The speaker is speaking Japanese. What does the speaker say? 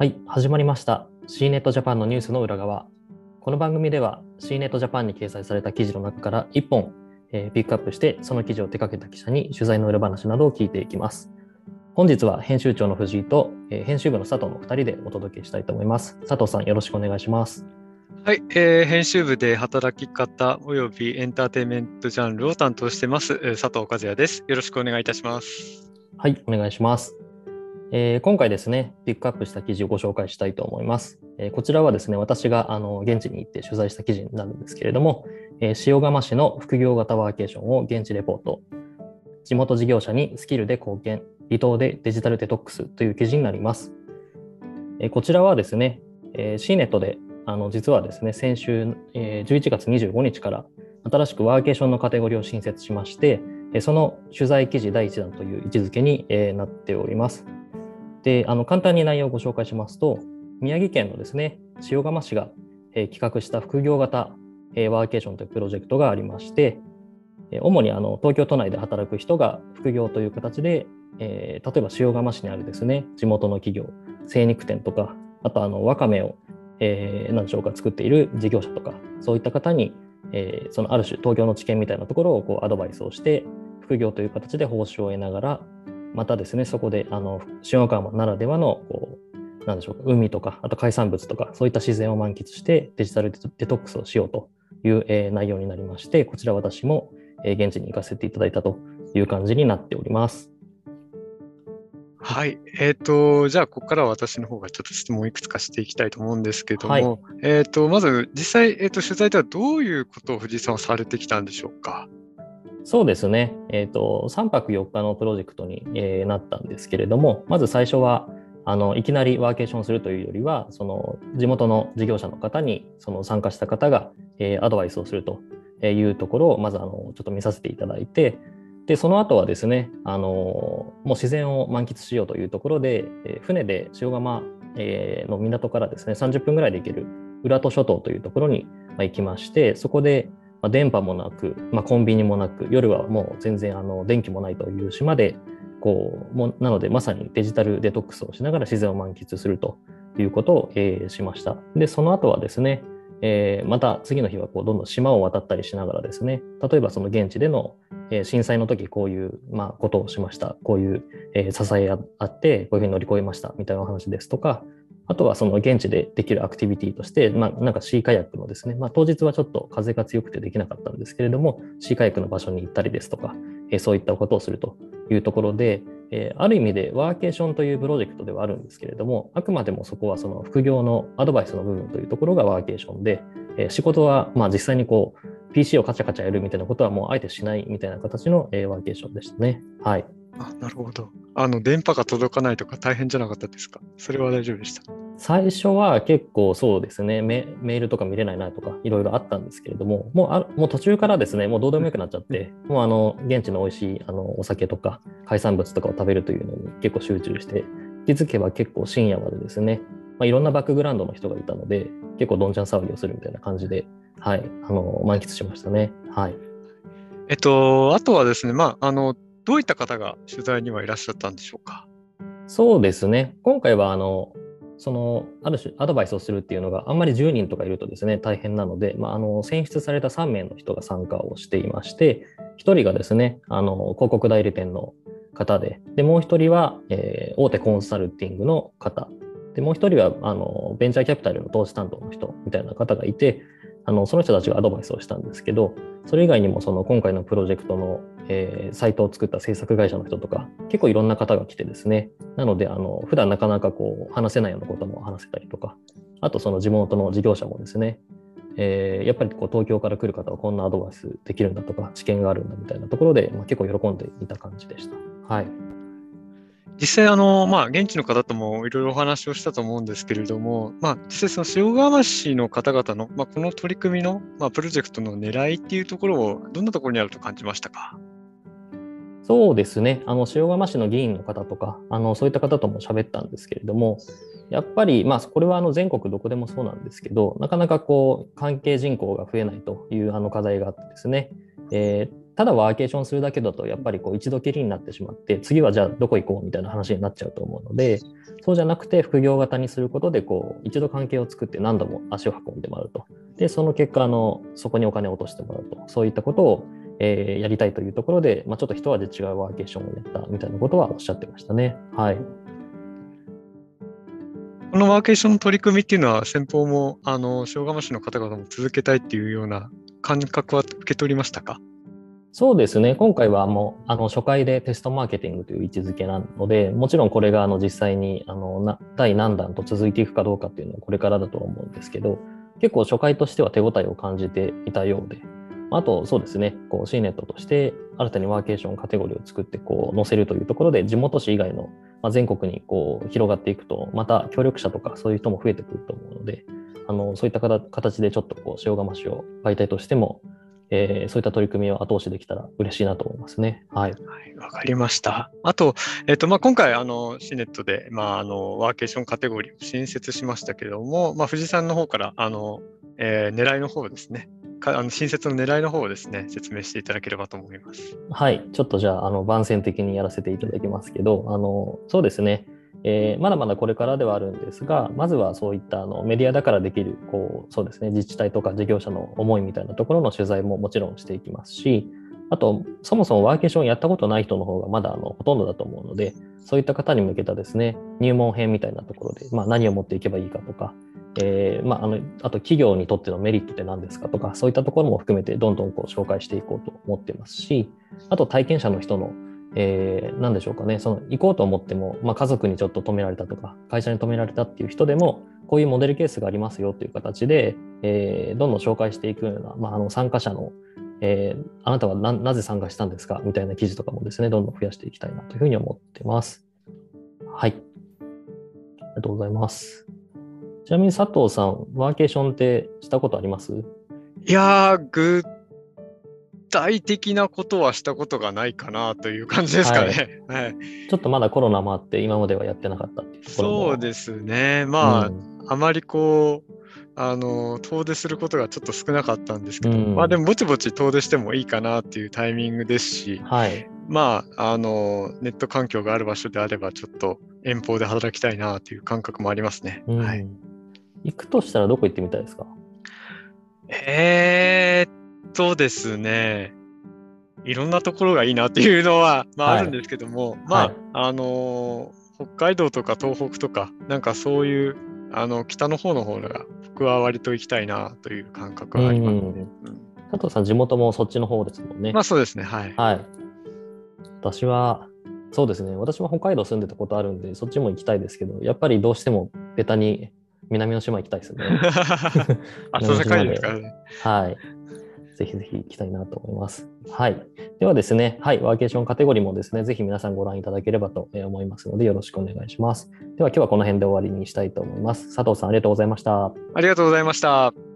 はい、始まりました。C ネットジャパンのニュースの裏側。この番組では C ネットジャパンに掲載された記事の中から1本、えーピックアップして、その記事を手掛けた記者に取材の裏話などを聞いていきます。本日は編集長の藤井と、えー編集部の佐藤の2人でお届けしたいと思います。佐藤さん、よろしくお願いします。はい、えー編集部で働き方およびエンターテインメントジャンルを担当してます、えー佐藤和也です。よろしくお願いいたします。はい、お願いします。えー今回ですね、ピックアップした記事をご紹介したいと思います。えーこちらはですね、私があの現地に行って取材した記事になるんですけれども、えー塩釜市の副業型ワーケーションを現地レポート、地元事業者にスキルで貢献、離島でデジタルデトックスという記事になります。えーこちらはですね、えー、CNET であの実はですね、先週、えー11月25日から新しくワーケーションのカテゴリーを新設しまして、その取材記事第1弾という位置づけに、なっております。で、あの簡単に内容をご紹介しますと、宮城県のですね、塩釜市が、えー企画した副業型、えーワーケーションというプロジェクトがありまして、えー主にあの東京都内で働く人が副業という形で、えー例えば塩釜市にあるですね、地元の企業、精肉店とか、あとあのわかめを、えー何でしょうか、作っている事業者とか、そういった方に、えーそのある種東京の知見みたいなところをこうアドバイスをして、副業という形で報酬を得ながら、またですね、そこであの塩川ならではのこうなんでしょうか海とか、あと海産物とか、そういった自然を満喫してデジタルデトックスをしようという、えー内容になりまして、こちら私も、えー現地に行かせていただいたという感じになっております。はい、えっ、と、じゃあ、ここからは私の方がちょっと質問をいくつかしていきたいと思うんですけども、はいえっ、と、まず、実際、えっ、と、取材ではどういうことを藤井さんはされてきたんでしょうか？そうですね、えーと、3泊4日のプロジェクトに、えーなったんですけれども、まず最初はあのいきなりワーケーションするというよりは、その地元の事業者の方にその参加した方が、えーアドバイスをするというところを、まずあのちょっと見させていただいて、でその後はですねあの、もう自然を満喫しようというところで、えー船で塩釜、えーの港からですね30分ぐらいで行ける浦戸諸島というところにまあ行きまして、そこでまあ、電波もなく、まあ、コンビニもなく、夜はもう全然あの電気もないという島で、こうもなのでまさにデジタルデトックスをしながら自然を満喫するということを、えーしました。で、その後はですね、えーまた次の日はこうどんどん島を渡ったりしながらですね、例えばその現地での、えー震災の時こういう、まあ、ことをしました、こういう、えー支えああって、こういうふうに乗り越えましたみたいなお話ですとか、あとはその現地でできるアクティビティとして、まあ、なんかシーカヤックのですね、まあ、当日はちょっと風が強くてできなかったんですけれども、シーカヤックの場所に行ったりですとか、えそういったことをするというところで、えある意味でワーケーションというプロジェクトではあるんですけれども、あくまでもそこはその副業のアドバイスの部分というところがワーケーションで、え仕事はまあ実際にこう PC をカチャカチャやるみたいなことはもうあえてしないみたいな形の、えワーケーションでしたね。はい。あ、なるほど。あの、電波が届かないとか大変じゃなかったですか？それは大丈夫でした？最初は結構そうですねメ、メールとか見れないなとかいろいろあったんですけれども、もうあもう途中からですね、もうどうでもよくなっちゃって、もうあの現地の美味しいあのお酒とか海産物とかを食べるというのに結構集中して、気づけば結構深夜までですね、まあ、いろんなバックグラウンドの人がいたので、結構どんちゃん騒ぎをするみたいな感じで、はい、あの満喫しましたね。はい。えっと、あとはですね、まあ、あの、どういった方が取材にはいらっしゃったんでしょうか？そうですね。今回は、あの、その、ある種アドバイスをするっていうのがあんまり10人とかいるとですね、大変なので、まあ、あの、選出された3名の人が参加をしていまして、1人がですね、あの、広告代理店の方で、で、もう1人は、えー大手コンサルティングの方、で、もう1人は、あの、ベンチャーキャピタルの投資担当の人みたいな方がいて、あの、その人たちがアドバイスをしたんですけど、それ以外にもその今回のプロジェクトの、えーサイトを作った制作会社の人とか、結構いろんな方が来てですね、なので、あの、普段なかなかこう、話せないようなことも話せたりとか、あとその地元の事業者もですね、えーやっぱりこう東京から来る方はこんなアドバイスできるんだとか、知見があるんだみたいなところで、まあ、結構喜んでいた感じでした。はい。実際、あの、まあ、現地の方ともいろいろお話をしたと思うんですけれども、まあ、実際、その塩釜市の方々の、まあ、この取り組みの、まあ、プロジェクトの狙いっていうところを、どんなところにあると感じましたか？そうですね、あの塩釜市の議員の方とか、あのそういった方とも喋ったんですけれども、やっぱり、まあ、これはあの全国どこでもそうなんですけど、なかなかこう関係人口が増えないというあの課題があってですね、えーただワーケーションするだけだとやっぱりこう一度きりになってしまって次はじゃあどこ行こうみたいな話になっちゃうと思うのでそうじゃなくて副業型にすることでこう一度関係を作って何度も足を運んでもらうと。でその結果あのそこにお金を落としてもらうと。そういったことを、えー、やりたいというところで、まあ、ちょっと一味違うワーケーションをやったみたいなことはおっしゃってましたね。はい。このワーケーションの取り組みっていうのは先方もあの塩釜市の方々も続けたいっていうような感覚は受け取りましたか？そうですね、今回はもうあの初回でテストマーケティングという位置づけなので、もちろんこれがあの実際にあのな第何弾と続いていくかどうかっていうのはこれからだと思うんですけど、結構初回としては手応えを感じていたようで、あとそうですね、こう C ネットとして新たにワーケーションカテゴリーを作ってこう載せるというところで、地元紙以外の、まあ、全国にこう広がっていくと、また協力者とかそういう人も増えてくると思うので、あのそういった形でちょっとこう塩釜市を媒体としてもえー、そういった取り組みを後押しできたら嬉しいなと思いますね。はい。わ、はい、かりました。あと、えっ、ー、と、まあ、今回、あの、シネットで、まあ、あの、ワーケーションカテゴリーを新設しましたけれども、まあ、富士山の方から、あの、えー、狙いの方ですね。かあの新設の狙いの方をですね、説明していただければと思います。はい。ちょっとじゃあ、あの、番宣的にやらせていただきますけど、あの、そうですね。えー、まだまだこれからではあるんですが、まずはそういったあのメディアだからできるこうそうです、ね、自治体とか事業者の思いみたいなところの取材ももちろんしていきますし、あと、そもそもワーケーションやったことない人の方がまだあのほとんどだと思うので、そういった方に向けたですね、入門編みたいなところで、まあ、何を持っていけばいいかとか、えーまあ、あのあと企業にとってのメリットって何ですかとか、そういったところも含めてどんどんこう紹介していこうと思ってますし、あと体験者の人のえー、何でしょうかね、その行こうと思っても、まあ、家族にちょっと止められたとか、会社に止められたっていう人でも、こういうモデルケースがありますよという形で、えー、どんどん紹介していくような、まあ、あの参加者の、えー、あなたはなぜ参加したんですかみたいな記事とかもですね、どんどん増やしていきたいなというふうに思ってます。はい。ありがとうございます。ちなみに佐藤さん、ワーケーションってしたことあります？いやー、具体的なことはしたことがないかなという感じですかね。はい、はい、ちょっとまだコロナもあって、今まではやってなかったっていうところそうですね。まあ、うん、あまりこう、あの遠出することがちょっと少なかったんですけど、うん、まあでもぼちぼち遠出してもいいかなっていうタイミングですし、はい、まああのネット環境がある場所であればちょっと遠方で働きたいなという感覚もありますね。うん、はい、行くとしたらどこ行ってみたいですか？えー、とですね、いろんなところがいいなっていうのは、まあ、あるんですけども、はい、まあ、はい、あのー、北海道とか東北とか、なんかそういう、あの、北の方の方が、僕は割と行きたいなという感覚がありますね。うん、佐藤さん、地元もそっちの方ですもんね。まあそうですね、はい。はい。私は、そうですね、私も北海道住んでたことあるんで、そっちも行きたいですけど、やっぱりどうしてもベタに南の島行きたいですね。あ、そういうですか？ね。はい。ぜひぜひ行きたいなと思います。はい。ではですね、はい、ワーケーションカテゴリーもですね、ぜひ皆さんご覧いただければと思いますので、よろしくお願いします。では今日はこの辺で終わりにしたいと思います。佐藤さん、ありがとうございました。ありがとうございました。